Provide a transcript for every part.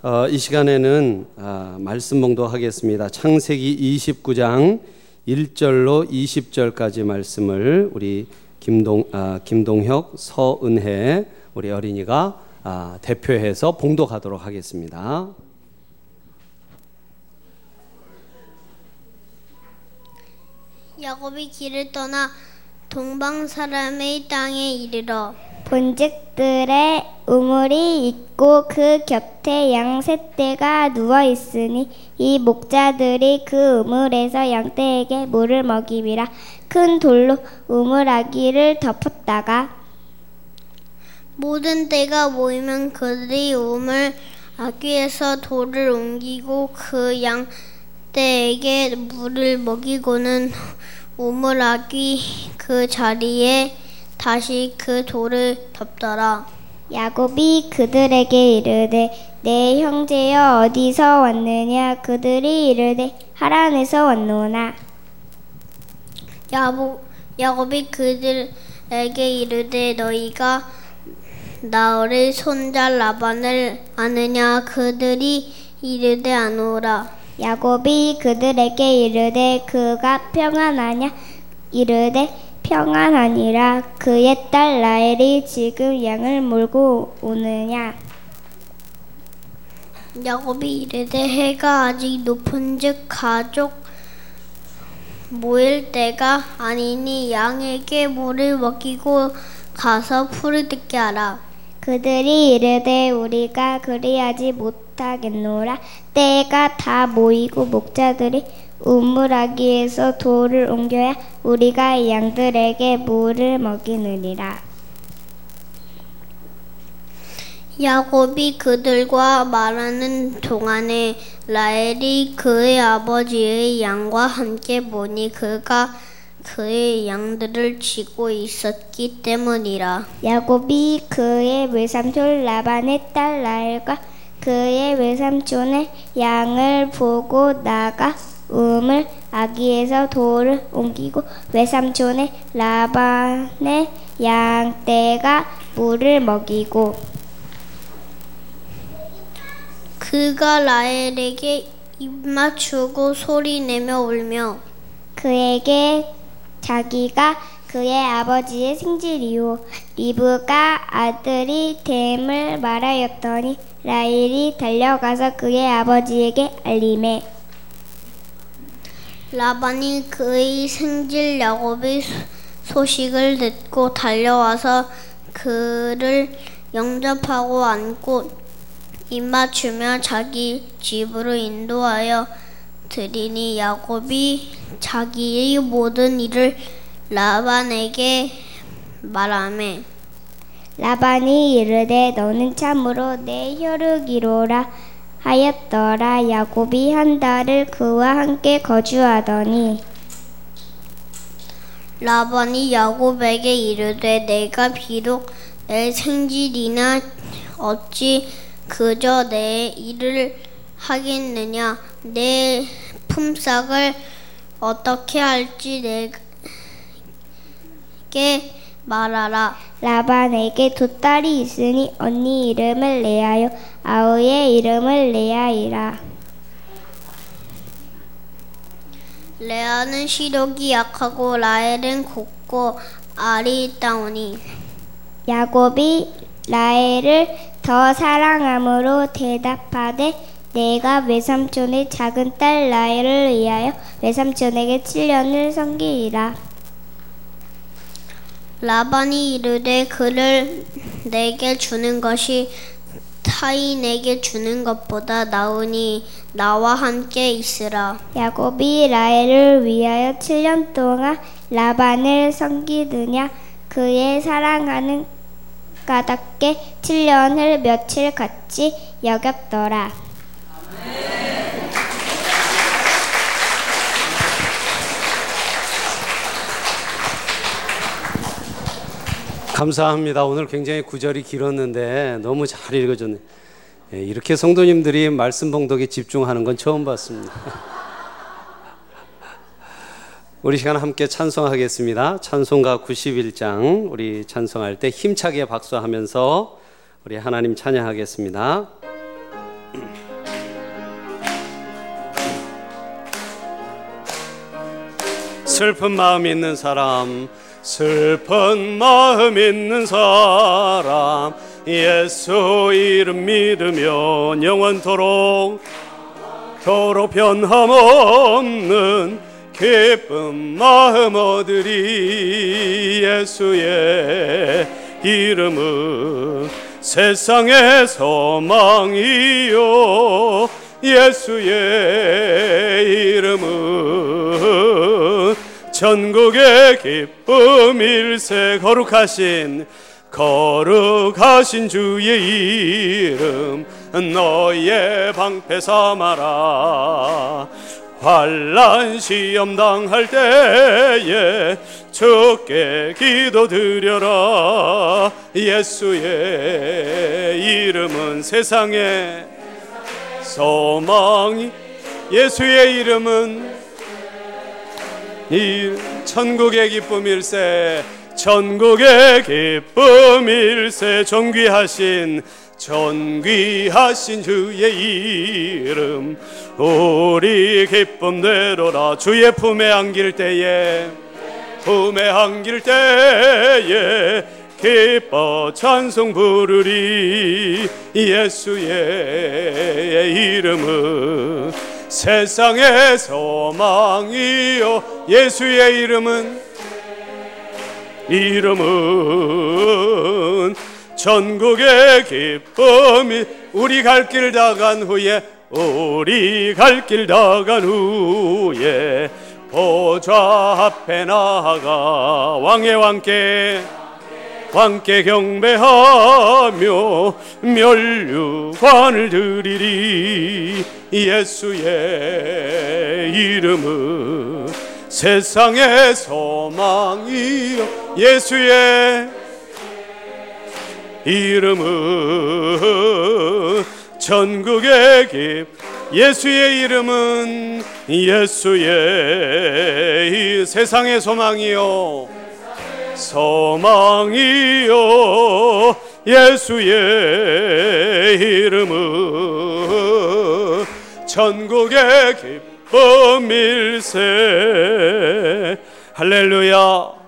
어, 이 시간에는 아, 말씀 봉도하겠습니다. 창세기 29장 1절로 20절까지 말씀을 우리 김동 아, 김동혁 서은혜 우리 어린이가 아, 대표해서 봉독하도록 하겠습니다. 야곱이 길을 떠나 동방 사람의 땅에 이르러 본즉들의 우물이 있고 그 곁에 양새떼가 누워 있으니 이 목자들이 그 우물에서 양떼에게 물을 먹이미라. 큰 돌로 우물 아기를 덮었다가 모든 때가 모이면 그들이 우물 아귀에서 돌을 옮기고 그 양떼에게 물을 먹이고는 우물 아귀 그 자리에 다시 그 돌을 덮더라. 야곱이 그들에게 이르되 내 형제여 어디서 왔느냐 그들이 이르되 하란에서 왔노나 야곱, 야곱이 그들에게 이르되 너희가 나를 손자 라반을 아느냐 그들이 이르되 아노라. 야곱이 그들에게 이르되 그가 평안하냐? 이르되 평안하니라. 그의 딸 라헬이 지금 양을 몰고 오느냐? 야곱이 이르되 해가 아직 높은즉 가족 모일 때가 아니니 양에게 물을 먹이고 가서 풀을 뜯게 하라. 그들이 이르되 우리가 그리하지 못 하겠노라 때가 다 모이고 목자들이 우물아기에서 돌을 옮겨야 우리가 양들에게 물을 먹이느니라 야곱이 그들과 말하는 동안에 라헬이 그의 아버지의 양과 함께 보니 그가 그의 양들을 쥐고 있었기 때문이라. 야곱이 그의 외삼촌 라반의 딸 라헬과 그의 외삼촌의 양을 보고 나가 우물 아기에서 돌을 옮기고 외삼촌의 라반의 양떼가 물을 먹이고 그가 라헬에게 입 맞추고 소리 내며 울며 그에게 자기가 그의 아버지의 생질이요. 리브가 아들이 됨을 말하였더니 라헬이 달려가서 그의 아버지에게 알림해. 라반이 그의 생질 야곱의 소식을 듣고 달려와서 그를 영접하고 안고 입맞추며 자기 집으로 인도하여 드리니 야곱이 자기의 모든 일을 라반에게 말하매 라반이 이르되 너는 참으로 내 혈육이로라 하였더라. 야곱이 한 달을 그와 함께 거주하더니 라반이 야곱에게 이르되 내가 비록 내 생질이나 어찌 그저 내 일을 하겠느냐? 내 품삯을 어떻게 할지 내게 말하라. 라반에게 두 딸이 있으니 언니 이름을 레아요. 아우의 이름을 레아이라. 레아는 시력이 약하고 라헬은 곱고 있다오니 야곱이 라헬을 더 사랑함으로 대답하되 내가 외삼촌의 작은 딸 라헬을 위하여 외삼촌에게 7년을 섬기리라 라반이 이르되 그를 내게 주는 것이 타인에게 주는 것보다 나으니 나와 함께 있으라. 야곱이 라헬을 위하여 7년 동안 라반을 섬기느냐 그의 사랑하는 까닭게 7년을 며칠 같이 여겼더라. 감사합니다. 오늘 굉장히 구절이 길었는데 너무 잘 읽어줬네. 예, 이렇게 성도님들이 말씀 봉독에 집중하는 건 처음 봤습니다. 우리 시간 함께 찬송하겠습니다. 찬송가 91장 우리 찬송할 때 힘차게 박수하면서 우리 하나님 찬양하겠습니다. 슬픈 마음 있는 사람 슬픈 마음 있는 사람 예수 이름 믿으면 영원토록 도로 변함없는 기쁜 마음 얻으리. 예수의 이름은 세상의 소망이요. 예수의 이름은 전국의 기쁨 일세 거룩하신 거룩하신 주의 이름 너의 방패 삼아라. 환란 시험 당할 때에 주께 기도드려라. 예수의 이름은 세상에 소망이 예수의 이름은 이 천국의 기쁨일세 천국의 기쁨일세 존귀하신 존귀하신 주의 이름 우리 기쁨 내로라. 주의 품에 안길 때에 품에 안길 때에 기뻐 찬송 부르리. 예수의 이름은 세상의 소망이요 예수의 이름은 이름은 전국의 기쁨이 우리 갈 길 다 간 후에 우리 갈 길 다 간 후에 보좌 앞에 나아가 왕의 왕께 왕께 경배하며 멸류관을 드리리 예수의 이름은 세상의 소망이요 예수의 이름은 전국의 기 예수의 이름은 예수의 세상의 소망이요 소망이요. 예수의 이름은 전국의 기쁨 일세. 할렐루야.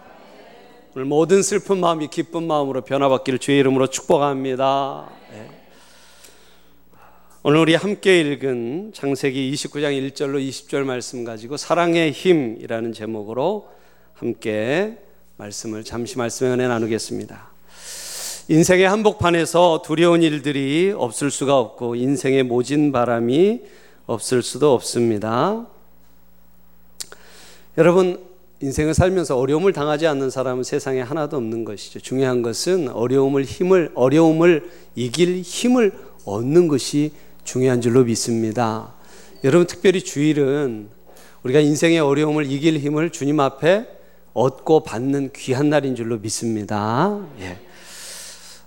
오늘 모든 슬픈 마음이 기쁜 마음으로 변화받기를 주의 이름으로 축복합니다. 네. 오늘 우리 함께 읽은 창세기 29장 1절로 20절 말씀 가지고 사랑의 힘이라는 제목으로 함께 말씀을 잠시 말씀의 은혜 나누겠습니다. 인생의 한복판에서 두려운 일들이 없을 수가 없고 인생의 모진 바람이 없을 수도 없습니다. 여러분 인생을 살면서 어려움을 당하지 않는 사람은 세상에 하나도 없는 것이죠. 중요한 것은 어려움을 힘을 어려움을 이길 힘을 얻는 것이 중요한 줄로 믿습니다. 여러분 특별히 주일은 우리가 인생의 어려움을 이길 힘을 주님 앞에 얻고 받는 귀한 날인 줄로 믿습니다. 예.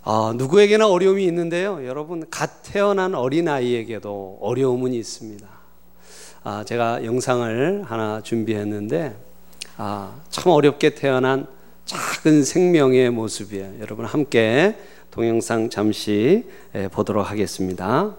아, 누구에게나 어려움이 있는데요. 여러분, 갓 태어난 어린아이에게도 어려움은 있습니다. 아, 제가 영상을 하나 준비했는데, 아, 참 어렵게 태어난 작은 생명의 모습이에요. 여러분, 함께 동영상 잠시 예, 보도록 하겠습니다.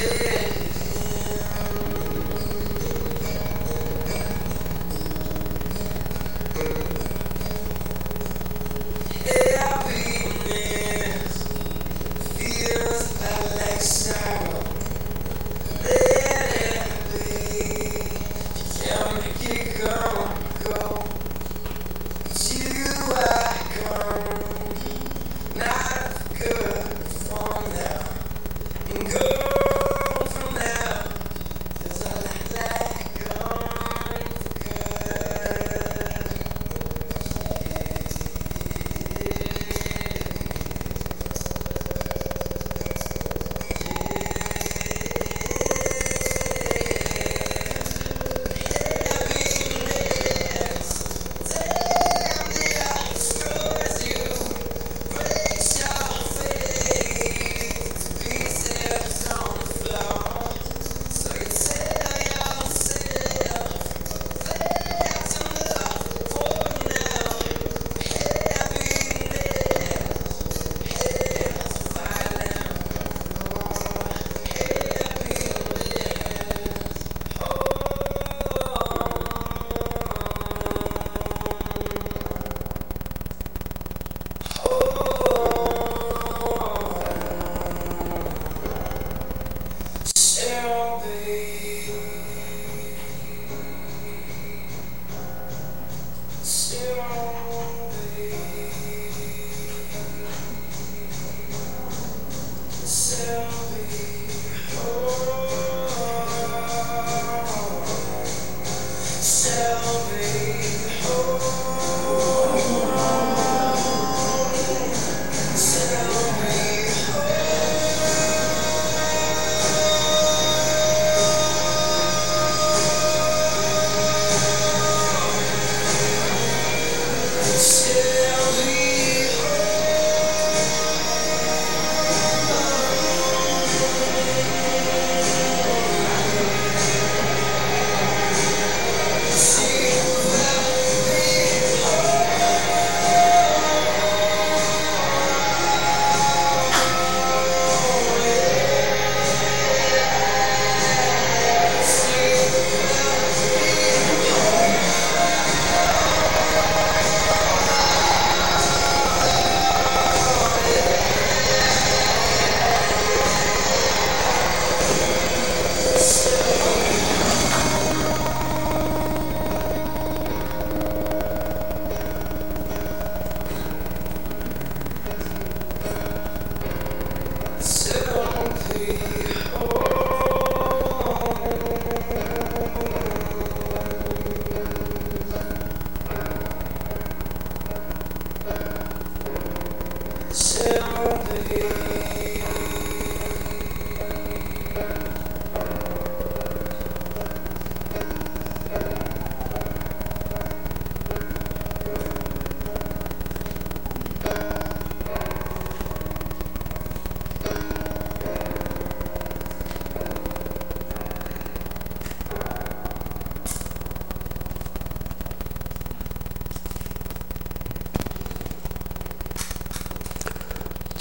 Yeah.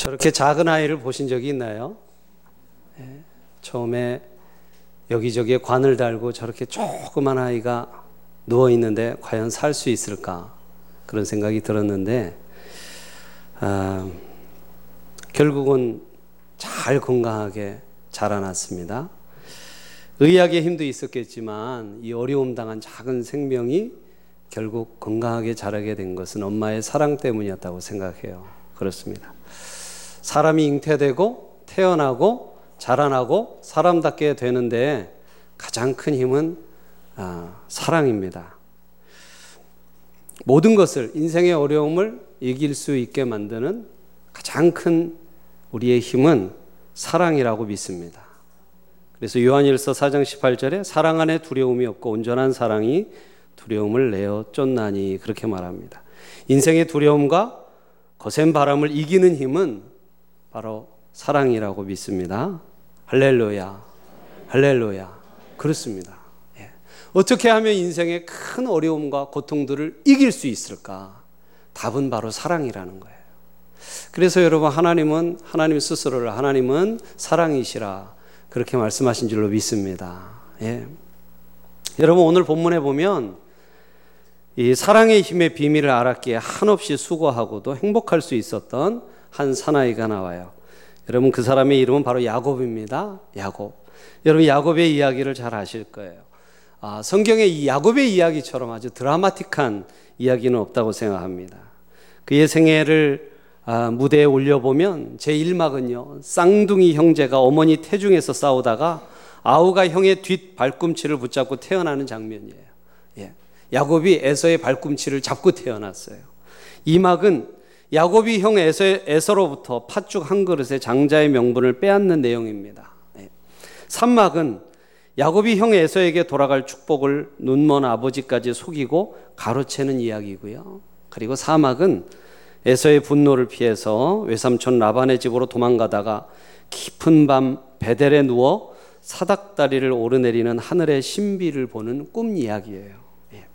저렇게 작은 아이를 보신 적이 있나요? 네. 처음에 여기저기에 관을 달고 저렇게 조그만 아이가 누워 있는데 과연 살 수 있을까 그런 생각이 들었는데 아, 결국은 잘 건강하게 자라났습니다. 의학의 힘도 있었겠지만 이 어려움 당한 작은 생명이 결국 건강하게 자라게 된 것은 엄마의 사랑 때문이었다고 생각해요. 그렇습니다. 사람이 잉태되고 태어나고 자라나고 사람답게 되는데 가장 큰 힘은 아, 사랑입니다. 모든 것을 인생의 어려움을 이길 수 있게 만드는 가장 큰 우리의 힘은 사랑이라고 믿습니다. 그래서 요한일서 4장 18절에 사랑 안에 두려움이 없고 온전한 사랑이 두려움을 내어 쫓나니 그렇게 말합니다. 인생의 두려움과 거센 바람을 이기는 힘은 바로 사랑이라고 믿습니다. 할렐루야. 할렐루야. 그렇습니다. 예. 어떻게 하면 인생의 큰 어려움과 고통들을 이길 수 있을까? 답은 바로 사랑이라는 거예요. 그래서 여러분 하나님은 하나님 스스로를 하나님은 사랑이시라 그렇게 말씀하신 줄로 믿습니다. 예. 여러분 오늘 본문에 보면 이 사랑의 힘의 비밀을 알았기에 한없이 수고하고도 행복할 수 있었던 한 사나이가 나와요. 여러분 그 사람의 이름은 바로 야곱입니다. 야곱. 여러분 야곱의 이야기를 잘 아실 거예요. 아, 성경의 이 야곱의 이야기처럼 아주 드라마틱한 이야기는 없다고 생각합니다. 그의 생애를 아, 무대에 올려보면 제 1막은요, 쌍둥이 형제가 어머니 태중에서 싸우다가 아우가 형의 뒷 발꿈치를 붙잡고 태어나는 장면이에요. 예. 야곱이 에서의 발꿈치를 잡고 태어났어요. 2막은 야곱이 형 에서, 에서 로부터 팥죽 한 그릇에 장자의 명분을 빼앗는 내용입니다. 예. 3막은 야곱이 형 에서에게 돌아갈 축복을 눈먼 아버지까지 속이고 가로채는 이야기고요. 그리고 사막은 에서의 분노를 피해서 외삼촌 라반의 집으로 도망가다가 깊은 밤 베델에 누워 사닥다리를 오르내리는 하늘의 신비를 보는 꿈 이야기예요. 예.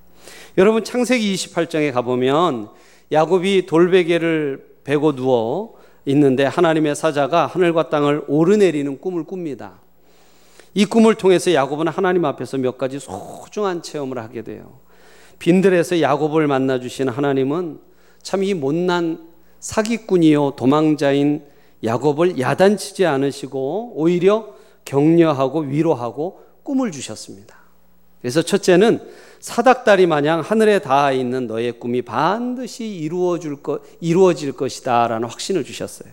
여러분 창세기 28장에 가보면 야곱이 돌베개를 베고 누워 있는데 하나님의 사자가 하늘과 땅을 오르내리는 꿈을 꿉니다. 이 꿈을 통해서 야곱은 하나님 앞에서 몇 가지 소중한 체험을 하게 돼요. 빈들에서 야곱을 만나 주신 하나님은 참 이 못난 사기꾼이요 도망자인 야곱을 야단치지 않으시고 오히려 격려하고 위로하고 꿈을 주셨습니다. 그래서 첫째는 사닥다리 마냥 하늘에 닿아 있는 너의 꿈이 반드시 이루어질 것, 이루어질 것이다 라는 확신을 주셨어요.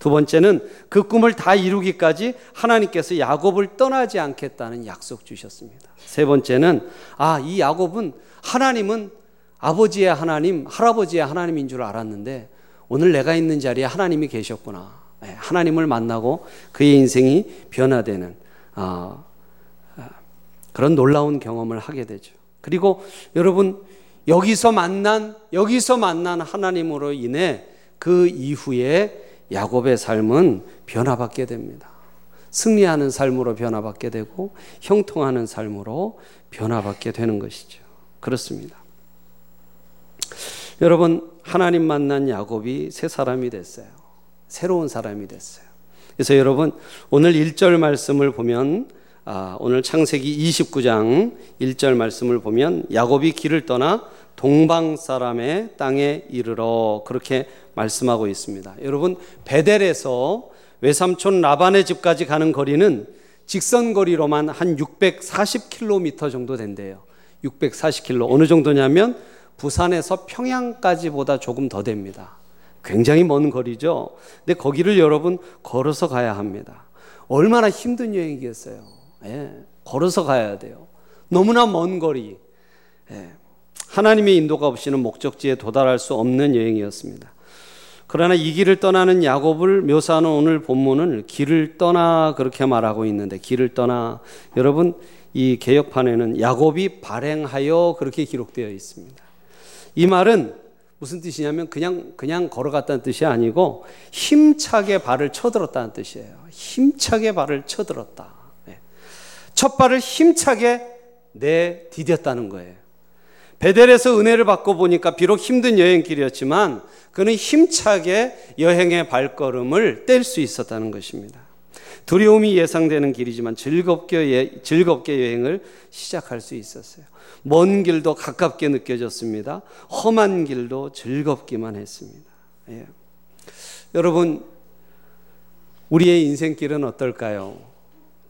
두 번째는 그 꿈을 다 이루기까지 하나님께서 야곱을 떠나지 않겠다는 약속 주셨습니다. 세 번째는 아, 이 야곱은 하나님은 아버지의 하나님, 할아버지의 하나님인 줄 알았는데 오늘 내가 있는 자리에 하나님이 계셨구나. 예, 하나님을 만나고 그의 인생이 변화되는 아, 아, 그런 놀라운 경험을 하게 되죠. 그리고 여러분 여기서 만난 여기서 만난 하나님으로 인해 그 이후에 야곱의 삶은 변화받게 됩니다. 승리하는 삶으로 변화받게 되고 형통하는 삶으로 변화받게 되는 것이죠. 그렇습니다. 여러분 하나님 만난 야곱이 새 사람이 됐어요. 새로운 사람이 됐어요. 그래서 여러분 오늘 1절 말씀을 보면 아, 오늘 창세기 29장 1절 말씀을 보면 야곱이 길을 떠나 동방 사람의 땅에 이르러 그렇게 말씀하고 있습니다. 여러분 베델에서 외삼촌 라반의 집까지 가는 거리는 직선 거리로만 한 640km 정도 된대요. 640km 어느 정도냐면 부산에서 평양까지보다 조금 더 됩니다. 굉장히 먼 거리죠. 근데 거기를 여러분 걸어서 가야 합니다. 얼마나 힘든 여행이겠어요. 예, 걸어서 가야 돼요. 너무나 먼 거리. 예, 하나님의 인도가 없이는 목적지에 도달할 수 없는 여행이었습니다. 그러나 이 길을 떠나는 야곱을 묘사하는 오늘 본문은 길을 떠나 그렇게 말하고 있는데 길을 떠나 여러분 이 개혁판에는 야곱이 발행하여 그렇게 기록되어 있습니다. 이 말은 무슨 뜻이냐면 그냥 그냥 걸어갔다는 뜻이 아니고 힘차게 발을 쳐들었다는 뜻이에요. 힘차게 발을 쳐들었다. 네. 첫 발을 힘차게 내 디뎠다는 거예요. 베델에서 은혜를 받고 보니까 비록 힘든 여행길이었지만 그는 힘차게 여행의 발걸음을 뗄 수 있었다는 것입니다. 두려움이 예상되는 길이지만 즐겁게, 예, 즐겁게 여행을 시작할 수 있었어요. 먼 길도 가깝게 느껴졌습니다. 험한 길도 즐겁기만 했습니다. 예. 여러분, 우리의 인생길은 어떨까요?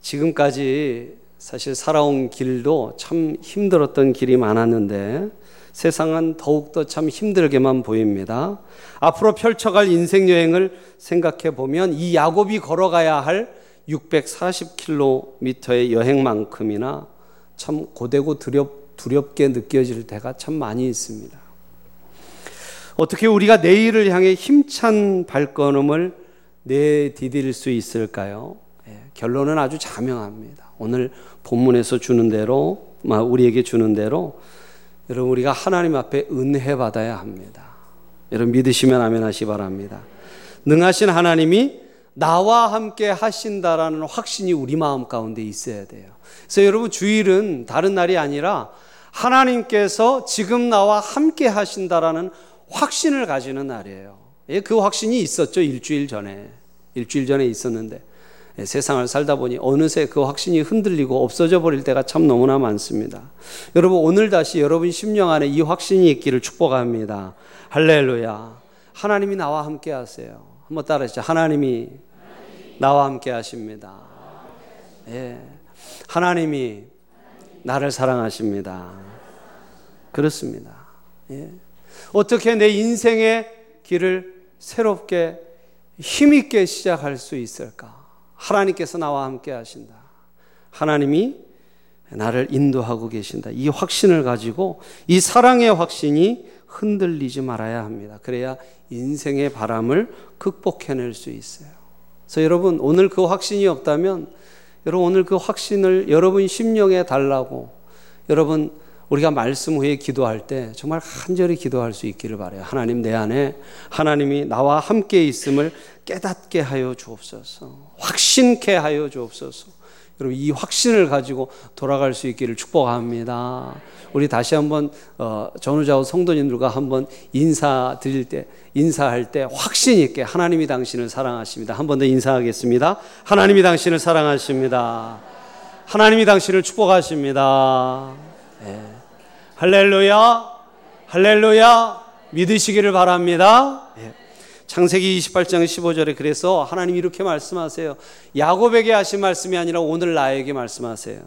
지금까지 사실 살아온 길도 참 힘들었던 길이 많았는데 세상은 더욱더 참 힘들게만 보입니다. 앞으로 펼쳐갈 인생 여행을 생각해 보면 이 야곱이 걸어가야 할 640km의 여행만큼이나 참 고되고 두렵, 두렵게 느껴질 때가 참 많이 있습니다. 어떻게 우리가 내일을 향해 힘찬 발걸음을 내디딜 수 있을까요? 예, 결론은 아주 자명합니다. 오늘 본문에서 주는 대로, 우리에게 주는 대로, 여러분, 우리가 하나님 앞에 은혜 받아야 합니다. 여러분, 믿으시면 아멘 하시 바랍니다. 능하신 하나님이 나와 함께 하신다라는 확신이 우리 마음 가운데 있어야 돼요. 그래서 여러분 주일은 다른 날이 아니라 하나님께서 지금 나와 함께 하신다라는 확신을 가지는 날이에요. 예, 그 확신이 있었죠. 일주일 전에. 일주일 전에 있었는데 예, 세상을 살다 보니 어느새 그 확신이 흔들리고 없어져 버릴 때가 참 너무나 많습니다. 여러분 오늘 다시 여러분 심령 안에 이 확신이 있기를 축복합니다. 할렐루야. 하나님이 나와 함께 하세요. 한번 따라하시죠. 하나님이 나와 함께 하십니다. 예. 하나님이 나를 사랑하십니다. 그렇습니다. 예. 어떻게 내 인생의 길을 새롭게 힘있게 시작할 수 있을까? 하나님께서 나와 함께 하신다. 하나님이 나를 인도하고 계신다. 이 확신을 가지고 이 사랑의 확신이 흔들리지 말아야 합니다. 그래야 인생의 바람을 극복해낼 수 있어요. 그래서 여러분 오늘 그 확신이 없다면 여러분 오늘 그 확신을 여러분 심령에 달라고 여러분 우리가 말씀 후에 기도할 때 정말 간절히 기도할 수 있기를 바래요. 하나님 내 안에 하나님이 나와 함께 있음을 깨닫게 하여 주옵소서. 확신케 하여 주옵소서. 여러분 이 확신을 가지고 돌아갈 수 있기를 축복합니다. 우리 다시 한번 어, 전우자우 성도님들과 한번 인사 드릴 때 인사할 때 확신 있게 하나님이 당신을 사랑하십니다. 한 번 더 인사하겠습니다. 하나님이 당신을 사랑하십니다. 하나님이 당신을 축복하십니다. 네. 할렐루야, 할렐루야 믿으시기를 바랍니다. 네. 창세기 28장 15절에 그래서 하나님 이렇게 말씀하세요. 야곱에게 하신 말씀이 아니라 오늘 나에게 말씀하세요.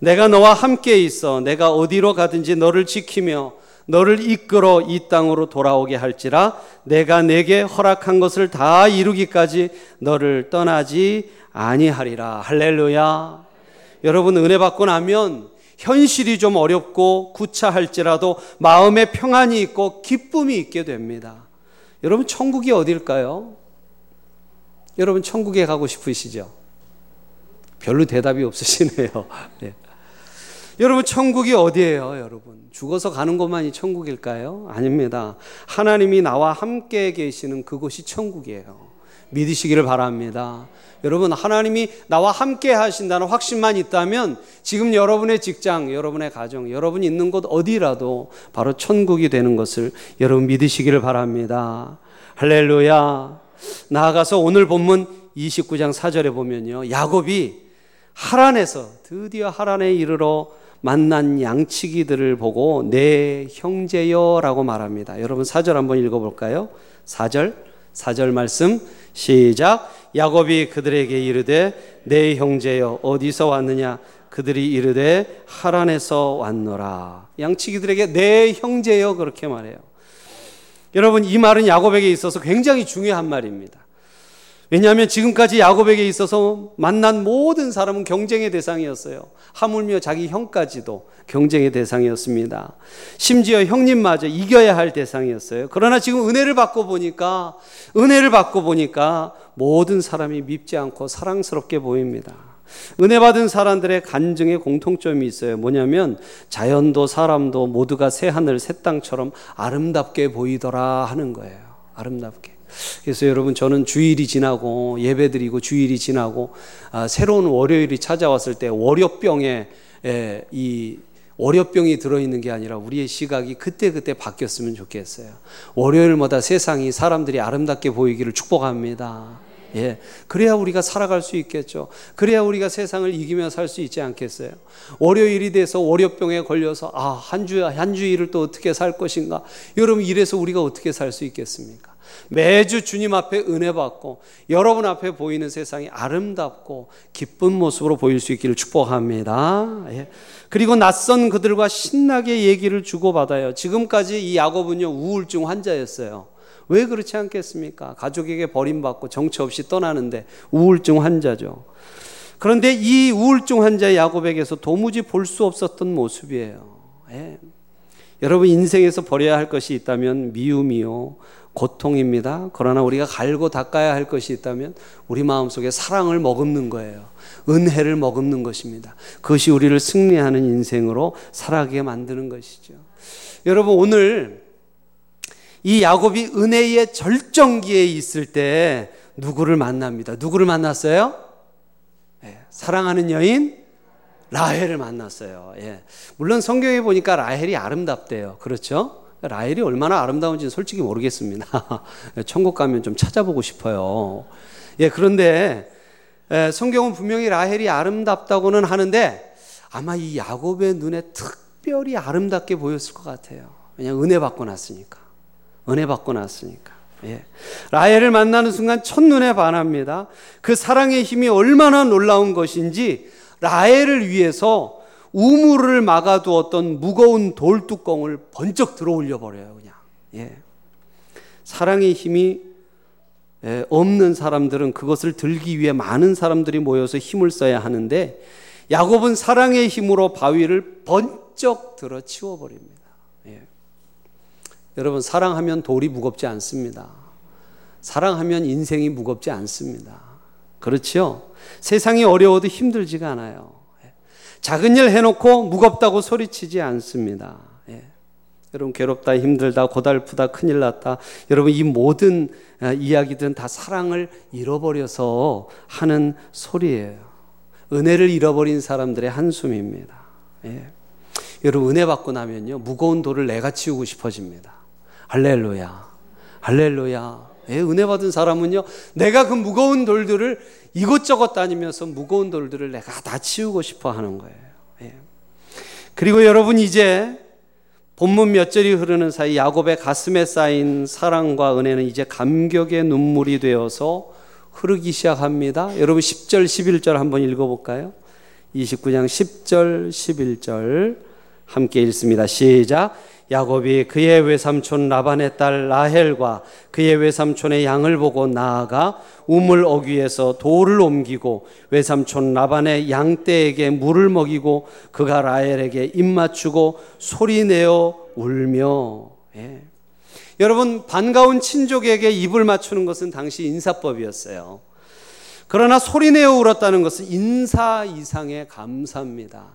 내가 너와 함께 있어 내가 어디로 가든지 너를 지키며 너를 이끌어 이 땅으로 돌아오게 할지라 내가 내게 허락한 것을 다 이루기까지 너를 떠나지 아니하리라. 할렐루야. 여러분 은혜 받고 나면 현실이 좀 어렵고 구차할지라도 마음에 평안이 있고 기쁨이 있게 됩니다. 여러분 천국이 어딜까요? 여러분 천국에 가고 싶으시죠? 별로 대답이 없으시네요. 네. 여러분 천국이 어디예요, 여러분? 죽어서 가는 곳만이 천국일까요? 아닙니다. 하나님이 나와 함께 계시는 그곳이 천국이에요. 믿으시기를 바랍니다. 여러분 하나님이 나와 함께 하신다는 확신만 있다면 지금 여러분의 직장, 여러분의 가정, 여러분이 있는 곳 어디라도 바로 천국이 되는 것을 여러분 믿으시기를 바랍니다. 할렐루야. 나아가서 오늘 본문 29장 4절에 보면요. 야곱이 하란에서 드디어 하란에 이르러 만난 양치기들을 보고 내 형제여라고 말합니다. 여러분 4절 한번 읽어 볼까요? 4절 4절 말씀 시작. 야곱이 그들에게 이르되 내 형제여 어디서 왔느냐? 그들이 이르되 하란에서 왔노라. 양치기들에게 내 형제여 그렇게 말해요. 여러분 이 말은 야곱에게 있어서 굉장히 중요한 말입니다 왜냐하면 지금까지 야곱에게 있어서 만난 모든 사람은 경쟁의 대상이었어요. 하물며 자기 형까지도 경쟁의 대상이었습니다. 심지어 형님마저 이겨야 할 대상이었어요. 그러나 지금 은혜를 받고 보니까, 은혜를 받고 보니까 모든 사람이 밉지 않고 사랑스럽게 보입니다. 은혜 받은 사람들의 간증의 공통점이 있어요. 뭐냐면 자연도 사람도 모두가 새 하늘, 새 땅처럼 아름답게 보이더라 하는 거예요. 아름답게. 그래서 여러분 저는 주일이 지나고 예배드리고 주일이 지나고 아, 새로운 월요일이 찾아왔을 때 월요병에 에, 이 월요병이 들어있는 게 아니라 우리의 시각이 그때그때 바뀌었으면 좋겠어요. 월요일마다 세상이 사람들이 아름답게 보이기를 축복합니다. 예. 그래야 우리가 살아갈 수 있겠죠. 그래야 우리가 세상을 이기며 살 수 있지 않겠어요. 월요일이 돼서 월요병에 걸려서 아, 한 주, 한 주일을 또 어떻게 살 것인가. 여러분, 이래서 우리가 어떻게 살 수 있겠습니까? 매주 주님 앞에 은혜 받고 여러분 앞에 보이는 세상이 아름답고 기쁜 모습으로 보일 수 있기를 축복합니다. 예. 그리고 낯선 그들과 신나게 얘기를 주고받아요. 지금까지 이 야곱은요, 우울증 환자였어요. 왜 그렇지 않겠습니까? 가족에게 버림받고 정처 없이 떠나는데 우울증 환자죠. 그런데 이 우울증 환자 야곱에게서 도무지 볼 수 없었던 모습이에요. 예. 여러분 인생에서 버려야 할 것이 있다면 미움이요, 고통입니다. 그러나 우리가 갈고 닦아야 할 것이 있다면 우리 마음속에 사랑을 머금는 거예요. 은혜를 머금는 것입니다. 그것이 우리를 승리하는 인생으로 살아가게 만드는 것이죠. 여러분 오늘 이 야곱이 은혜의 절정기에 있을 때 누구를 만납니다. 누구를 만났어요? 네, 사랑하는 여인 라헬을 만났어요. 예. 물론 성경에 보니까 라헬이 아름답대요. 그렇죠? 라헬이 얼마나 아름다운지는 솔직히 모르겠습니다. 천국 가면 좀 찾아보고 싶어요. 예, 그런데 성경은 분명히 라헬이 아름답다고는 하는데 아마 이 야곱의 눈에 특별히 아름답게 보였을 것 같아요. 왜냐 은혜 받고 났으니까. 은혜 받고 났으니까. 예. 라헬을 만나는 순간 첫눈에 반합니다. 그 사랑의 힘이 얼마나 놀라운 것인지 라헬을 위해서 우물을 막아두었던 무거운 돌뚜껑을 번쩍 들어 올려 버려요, 그냥. 예. 사랑의 힘이 예, 없는 사람들은 그것을 들기 위해 많은 사람들이 모여서 힘을 써야 하는데 야곱은 사랑의 힘으로 바위를 번쩍 들어 치워 버립니다. 예. 여러분 사랑하면 돌이 무겁지 않습니다. 사랑하면 인생이 무겁지 않습니다. 그렇죠? 세상이 어려워도 힘들지가 않아요. 예. 작은 일 해놓고 무겁다고 소리치지 않습니다. 예. 여러분 괴롭다 힘들다 고달프다 큰일 났다 여러분 이 모든 아, 이야기들은 다 사랑을 잃어버려서 하는 소리예요. 은혜를 잃어버린 사람들의 한숨입니다. 예. 여러분 은혜 받고 나면요 무거운 돌을 내가 치우고 싶어집니다. 할렐루야, 할렐루야. 예, 은혜 받은 사람은요 내가 그 무거운 돌들을 이것저것 다니면서 무거운 돌들을 내가 다 치우고 싶어 하는 거예요. 예. 그리고 여러분 이제 본문 몇 절이 흐르는 사이 야곱의 가슴에 쌓인 사랑과 은혜는 이제 감격의 눈물이 되어서 흐르기 시작합니다. 여러분 10절, 11절 한번 읽어볼까요? 29장 10절, 11절 함께 읽습니다. 시작. 야곱이 그의 외삼촌 라반의 딸 라헬과 그의 외삼촌의 양을 보고 나아가 우물 어귀에서 돌을 옮기고 외삼촌 라반의 양떼에게 물을 먹이고 그가 라헬에게 입 맞추고 소리내어 울며 예. 여러분 반가운 친족에게 입을 맞추는 것은 당시 인사법이었어요. 그러나 소리내어 울었다는 것은 인사 이상의 감사입니다.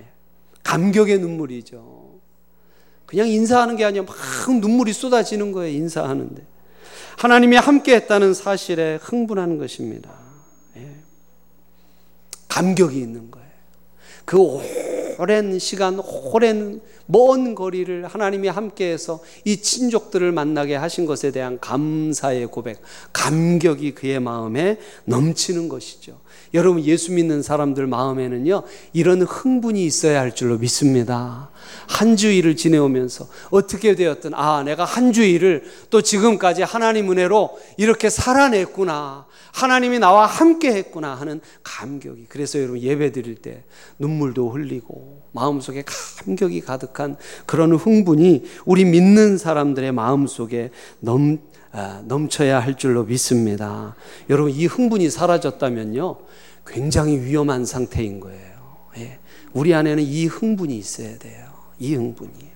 예. 감격의 눈물이죠. 그냥 인사하는 게 아니라 막 눈물이 쏟아지는 거예요. 인사하는데. 하나님이 함께 했다는 사실에 흥분하는 것입니다. 예. 감격이 있는 거예요. 그 오랜 시간, 오랜 먼 거리를 하나님이 함께 해서 이 친족들을 만나게 하신 것에 대한 감사의 고백, 감격이 그의 마음에 넘치는 것이죠. 여러분 예수 믿는 사람들 마음에는요 이런 흥분이 있어야 할 줄로 믿습니다. 한 주일을 지내오면서 어떻게 되었든 아 내가 한 주일을 또 지금까지 하나님 은혜로 이렇게 살아냈구나. 하나님이 나와 함께 했구나 하는 감격이. 그래서 여러분 예배 드릴 때 눈물도 흘리고 마음속에 감격이 가득한 그런 흥분이 우리 믿는 사람들의 마음속에 넘 아, 넘쳐야 할 줄로 믿습니다. 여러분 이 흥분이 사라졌다면요 굉장히 위험한 상태인 거예요. 예. 우리 안에는 이 흥분이 있어야 돼요. 이 흥분이.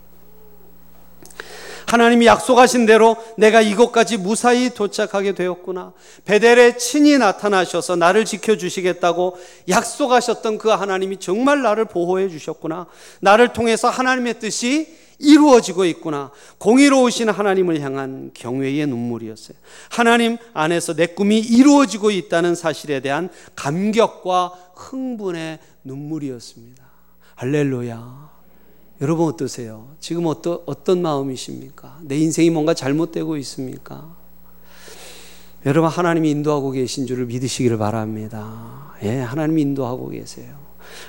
하나님이 약속하신 대로 내가 이곳까지 무사히 도착하게 되었구나. 베델에 친히 나타나셔서 나를 지켜주시겠다고 약속하셨던 그 하나님이 정말 나를 보호해 주셨구나. 나를 통해서 하나님의 뜻이 이루어지고 있구나. 공의로우신 하나님을 향한 경외의 눈물이었어요. 하나님 안에서 내 꿈이 이루어지고 있다는 사실에 대한 감격과 흥분의 눈물이었습니다. 할렐루야. 여러분 어떠세요? 지금 어떠, 어떤 마음이십니까? 내 인생이 뭔가 잘못되고 있습니까? 여러분 하나님이 인도하고 계신 줄을 믿으시기를 바랍니다. 예, 하나님이 인도하고 계세요.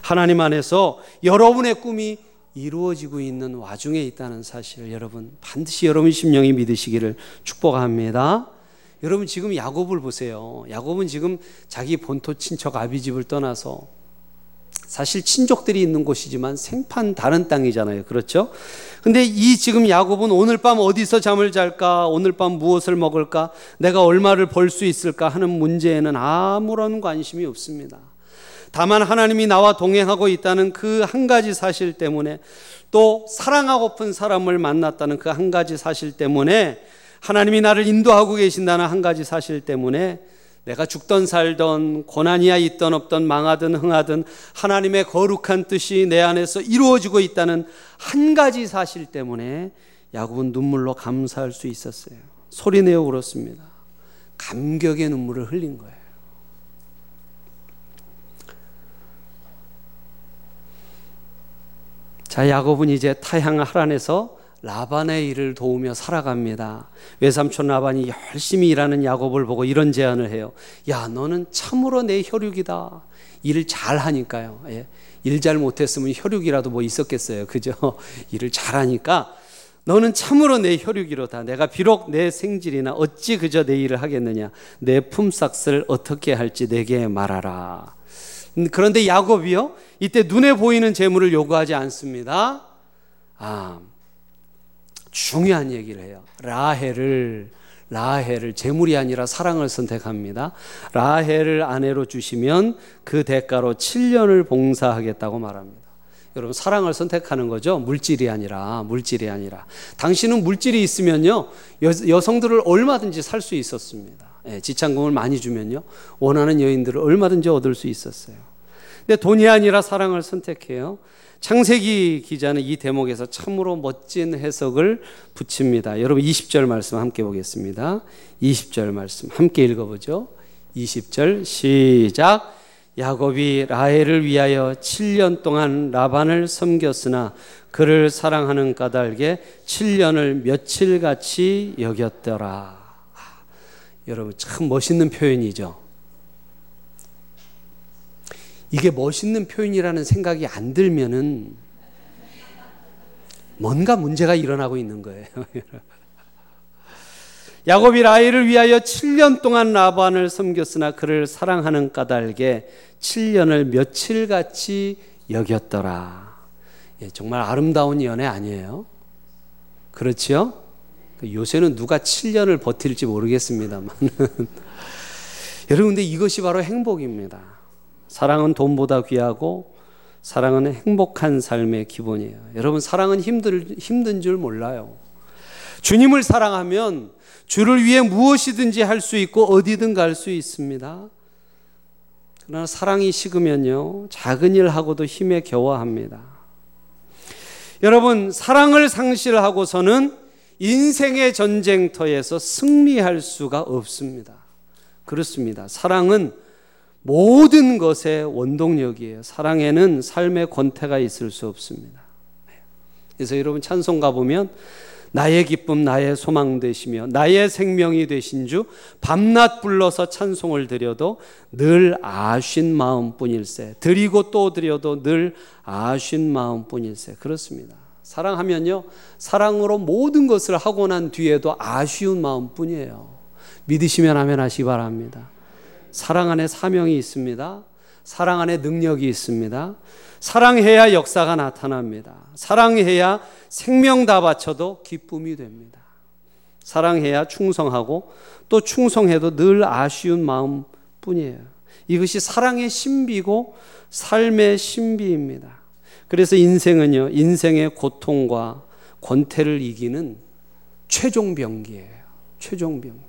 하나님 안에서 여러분의 꿈이 이루어지고 있는 와중에 있다는 사실을 여러분 반드시 여러분 심령이 믿으시기를 축복합니다. 여러분 지금 야곱을 보세요. 야곱은 지금 자기 본토 친척 아비집을 떠나서 사실 친족들이 있는 곳이지만 생판 다른 땅이잖아요. 그렇죠? 근데 이 지금 야곱은 오늘 밤 어디서 잠을 잘까? 오늘 밤 무엇을 먹을까? 내가 얼마를 벌 수 있을까? 하는 문제에는 아무런 관심이 없습니다. 다만 하나님이 나와 동행하고 있다는 그 한 가지 사실 때문에 또 사랑하고픈 사람을 만났다는 그 한 가지 사실 때문에 하나님이 나를 인도하고 계신다는 한 가지 사실 때문에 내가 죽던 살던 고난이야 있던 없던 망하든 흥하든 하나님의 거룩한 뜻이 내 안에서 이루어지고 있다는 한 가지 사실 때문에 야곱은 눈물로 감사할 수 있었어요. 소리내어 울었습니다. 감격의 눈물을 흘린 거예요. 자, 야곱은 이제 타향 하란에서 라반의 일을 도우며 살아갑니다. 외삼촌 라반이 열심히 일하는 야곱을 보고 이런 제안을 해요. 야, 너는 참으로 내 혈육이다. 일을 잘 하니까요. 예. 일잘 못했으면 혈육이라도 뭐 있었겠어요. 그죠? 일을 잘하니까 너는 참으로 내 혈육이로다. 내가 비록 내 생질이나 어찌 그저 내 일을 하겠느냐. 내 품삯을 어떻게 할지 내게 말하라. 음, 그런데 야곱이요. 이때 눈에 보이는 재물을 요구하지 않습니다. 아, 중요한 얘기를 해요. 라헬을 라헬을 재물이 아니라 사랑을 선택합니다. 라헬을 아내로 주시면 그 대가로 7년을 봉사하겠다고 말합니다. 여러분 사랑을 선택하는 거죠. 물질이 아니라 물질이 아니라 당신은 물질이 있으면요 여, 성들을 얼마든지 살 수 있었습니다. 예, 지창금을 많이 주면요 원하는 여인들을 얼마든지 얻을 수 있었어요. 근데 돈이 아니라 사랑을 선택해요. 창세기 기자는 이 대목에서 참으로 멋진 해석을 붙입니다. 여러분 20절 말씀 함께 보겠습니다. 20절 말씀 함께 읽어보죠. 20절 시작. 야곱이 라헬을 위하여 7년 동안 라반을 섬겼으나 그를 사랑하는 까닭에 7년을 며칠같이 여겼더라. 여러분 참 멋있는 표현이죠. 이게 멋있는 표현이라는 생각이 안 들면은 뭔가 문제가 일어나고 있는 거예요. 야곱이 라헬을 위하여 7년 동안 라반을 섬겼으나 그를 사랑하는 까닭에 7년을 며칠같이 여겼더라. 예, 정말 아름다운 연애 아니에요? 그렇죠? 요새는 누가 7년을 버틸지 모르겠습니다만. 여러분, 근데 이것이 바로 행복입니다. 사랑은 돈보다 귀하고 사랑은 행복한 삶의 기본이에요. 여러분, 사랑은 힘들, 힘든 줄 몰라요. 주님을 사랑하면 주를 위해 무엇이든지 할 수 있고 어디든 갈 수 있습니다. 그러나 사랑이 식으면요, 작은 일 하고도 힘에 겨워합니다. 여러분, 사랑을 상실하고서는 인생의 전쟁터에서 승리할 수가 없습니다. 그렇습니다. 사랑은 모든 것의 원동력이에요. 사랑에는 삶의 권태가 있을 수 없습니다. 그래서 여러분 찬송 가보면 나의 기쁨 나의 소망 되시며 나의 생명이 되신 주 밤낮 불러서 찬송을 드려도 늘 아신 마음뿐일세 드리고 또 드려도 늘 아신 마음뿐일세 그렇습니다. 사랑하면요 사랑으로 모든 것을 하고 난 뒤에도 아쉬운 마음뿐이에요. 믿으시면 하면 하시 바랍니다. 사랑 안에 사명이 있습니다. 사랑 안에 능력이 있습니다. 사랑해야 역사가 나타납니다. 사랑해야 생명 다 바쳐도 기쁨이 됩니다. 사랑해야 충성하고 또 충성해도 늘 아쉬운 마음 뿐이에요. 이것이 사랑의 신비고 삶의 신비입니다. 그래서 인생은요, 인생의 고통과 권태를 이기는 최종 병기예요. 최종 병기.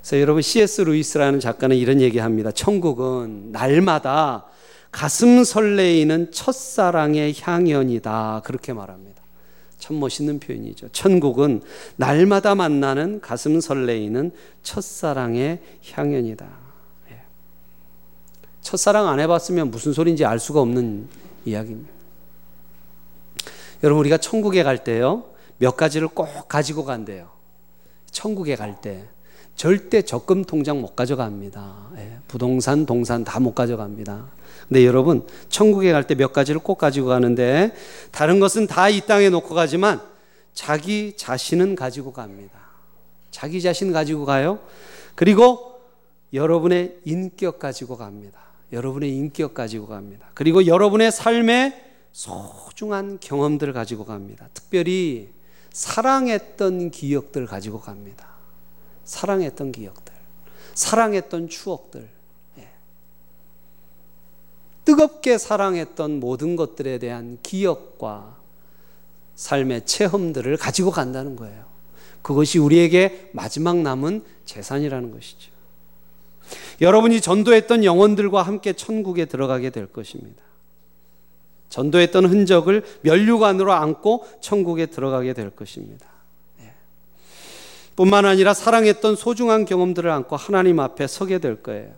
그래서 여러분 C.S. 루이스라는 작가는 이런 얘기합니다. 천국은 날마다 가슴 설레이는 첫사랑의 향연이다. 그렇게 말합니다. 참 멋있는 표현이죠. 천국은 날마다 만나는 가슴 설레이는 첫사랑의 향연이다. 예. 첫사랑 안 해봤으면 무슨 소리인지 알 수가 없는 이야기입니다. 여러분, 우리가 천국에 갈 때요, 몇 가지를 꼭 가지고 간대요. 천국에 갈 때. 절대 적금 통장 못 가져갑니다. 예, 부동산, 동산 다 못 가져갑니다. 근데 여러분, 천국에 갈 때 몇 가지를 꼭 가지고 가는데 다른 것은 다 이 땅에 놓고 가지만 자기 자신은 가지고 갑니다. 자기 자신 가지고 가요. 그리고 여러분의 인격 가지고 갑니다. 여러분의 인격 가지고 갑니다. 그리고 여러분의 삶의 소중한 경험들 가지고 갑니다. 특별히 사랑했던 기억들 가지고 갑니다. 사랑했던 기억들, 사랑했던 추억들, 예. 뜨겁게 사랑했던 모든 것들에 대한 기억과 삶의 체험들을 가지고 간다는 거예요. 그것이 우리에게 마지막 남은 재산이라는 것이죠. 여러분이 전도했던 영혼들과 함께 천국에 들어가게 될 것입니다. 전도했던 흔적을 면류관으로 안고 천국에 들어가게 될 것입니다. 뿐만 아니라 사랑했던 소중한 경험들을 안고 하나님 앞에 서게 될 거예요.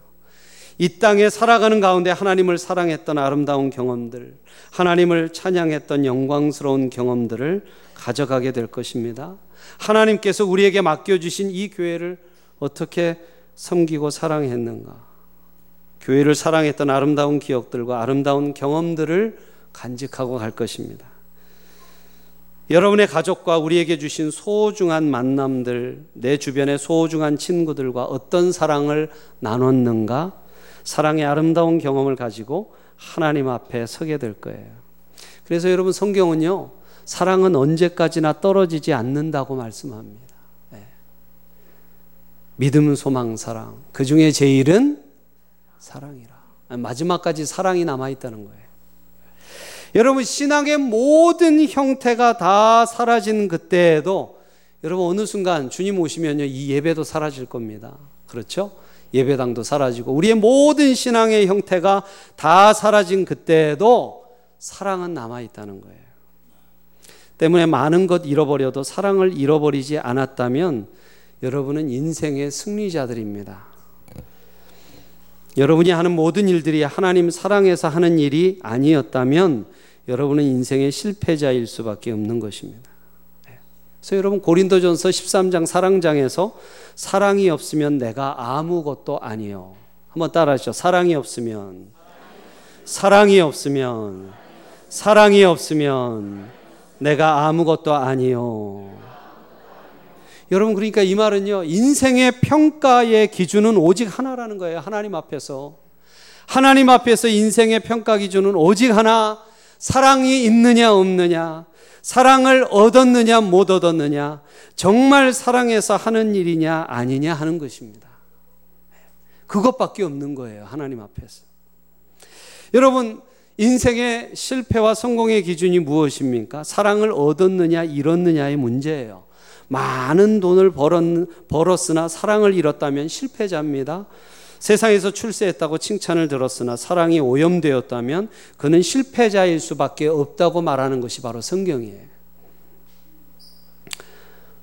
이 땅에 살아가는 가운데 하나님을 사랑했던 아름다운 경험들, 하나님을 찬양했던 영광스러운 경험들을 가져가게 될 것입니다. 하나님께서 우리에게 맡겨주신 이 교회를 어떻게 섬기고 사랑했는가? 교회를 사랑했던 아름다운 기억들과 아름다운 경험들을 간직하고 갈 것입니다. 여러분의 가족과 우리에게 주신 소중한 만남들, 내 주변의 소중한 친구들과 어떤 사랑을 나눴는가? 사랑의 아름다운 경험을 가지고 하나님 앞에 서게 될 거예요. 그래서 여러분 성경은요, 사랑은 언제까지나 떨어지지 않는다고 말씀합니다. 네. 믿음, 소망, 사랑. 그 중에 제일은 사랑이라. 마지막까지 사랑이 남아있다는 거예요. 여러분, 신앙의 모든 형태가 다 사라진 그때에도 여러분, 어느 순간 주님 오시면요, 이 예배도 사라질 겁니다. 그렇죠? 예배당도 사라지고, 우리의 모든 신앙의 형태가 다 사라진 그때에도 사랑은 남아 있다는 거예요. 때문에 많은 것 잃어버려도 사랑을 잃어버리지 않았다면 여러분은 인생의 승리자들입니다. 여러분이 하는 모든 일들이 하나님 사랑해서 하는 일이 아니었다면 여러분은 인생의 실패자일 수밖에 없는 것입니다. 네. 그래서 여러분 고린도전서 13장 사랑장에서 사랑이 없으면 내가 아무것도 아니요. 한번 따라하시죠. 사랑이 없으면 사랑이 없으면 사랑이 없으면 내가 아무것도 아니요. 여러분 그러니까 이 말은요. 인생의 평가의 기준은 오직 하나라는 거예요. 하나님 앞에서. 하나님 앞에서 인생의 평가 기준은 오직 하나. 사랑이 있느냐 없느냐. 사랑을 얻었느냐 못 얻었느냐. 정말 사랑해서 하는 일이냐 아니냐 하는 것입니다. 그것밖에 없는 거예요. 하나님 앞에서. 여러분 인생의 실패와 성공의 기준이 무엇입니까? 사랑을 얻었느냐, 잃었느냐의 문제예요. 많은 돈을 벌었, 으나 사랑을 잃었다면 실패자입니다. 세상에서 출세했다고 칭찬을 들었으나 사랑이 오염되었다면 그는 실패자일 수밖에 없다고 말하는 것이 바로 성경이에요.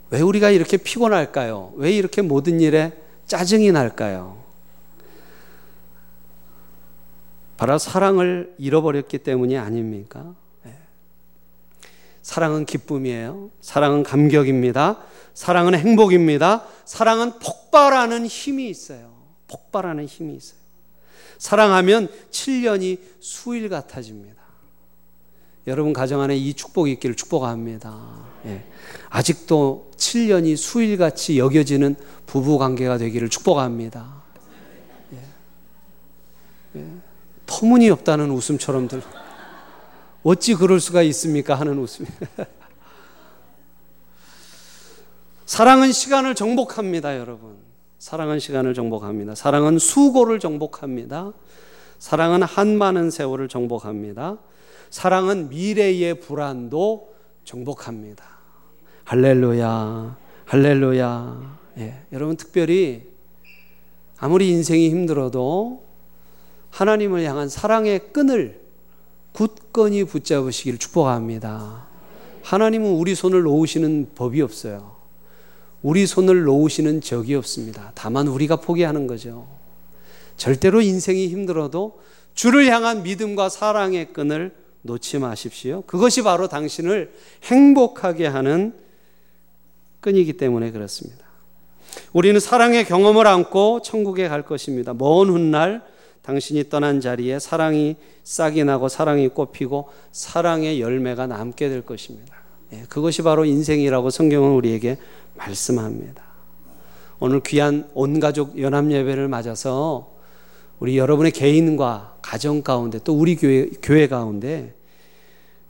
왜 우리가 이렇게 피곤할까요? 왜 이렇게 모든 일에 짜증이 날까요? 바로 사랑을 잃어버렸기 때문이 아닙니까? 네. 사랑은 기쁨이에요. 사랑은 감격입니다. 사랑은 행복입니다. 사랑은 폭발하는 힘이 있어요. 폭발하는 힘이 있어요. 사랑하면 7년이 수일 같아집니다. 여러분 가정 안에 이 축복이 있기를 축복합니다. 예. 아직도 7년이 수일같이 여겨지는 부부 관계가 되기를 축복합니다. 예. 예. 터무니없다는 웃음처럼 들. 어찌 그럴 수가 있습니까? 하는 웃음. 사랑은 시간을 정복합니다, 여러분. 사랑은 시간을 정복합니다. 사랑은 수고를 정복합니다. 사랑은 한 많은 세월을 정복합니다. 사랑은 미래의 불안도 정복합니다. 할렐루야, 할렐루야. 예, 여러분 특별히 아무리 인생이 힘들어도 하나님을 향한 사랑의 끈을 굳건히 붙잡으시기를 축복합니다. 하나님은 우리 손을 놓으시는 법이 없어요. 우리 손을 놓으시는 적이 없습니다. 다만 우리가 포기하는 거죠. 절대로 인생이 힘들어도 주를 향한 믿음과 사랑의 끈을 놓지 마십시오. 그것이 바로 당신을 행복하게 하는 끈이기 때문에 그렇습니다. 우리는 사랑의 경험을 안고 천국에 갈 것입니다. 먼 훗날 당신이 떠난 자리에 사랑이 싹이 나고 사랑이 꽃피고 사랑의 열매가 남게 될 것입니다. 예, 그것이 바로 인생이라고 성경은 우리에게 말씀합니다. 오늘 귀한 온 가족 연합 예배를 맞아서 우리 여러분의 개인과 가정 가운데 또 우리 교회, 교회 가운데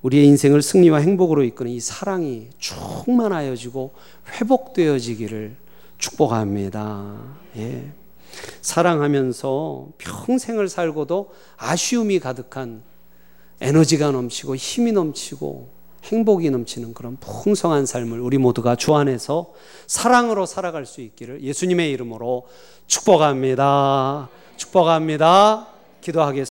우리의 인생을 승리와 행복으로 이끄는 이 사랑이 충만하여지고 회복되어지기를 축복합니다. 예. 사랑하면서 평생을 살고도 아쉬움이 가득한 에너지가 넘치고 힘이 넘치고 행복이 넘치는 그런 풍성한 삶을 우리 모두가 주 안에서 사랑으로 살아갈 수 있기를 예수님의 이름으로 축복합니다. 축복합니다. 기도하겠습니다.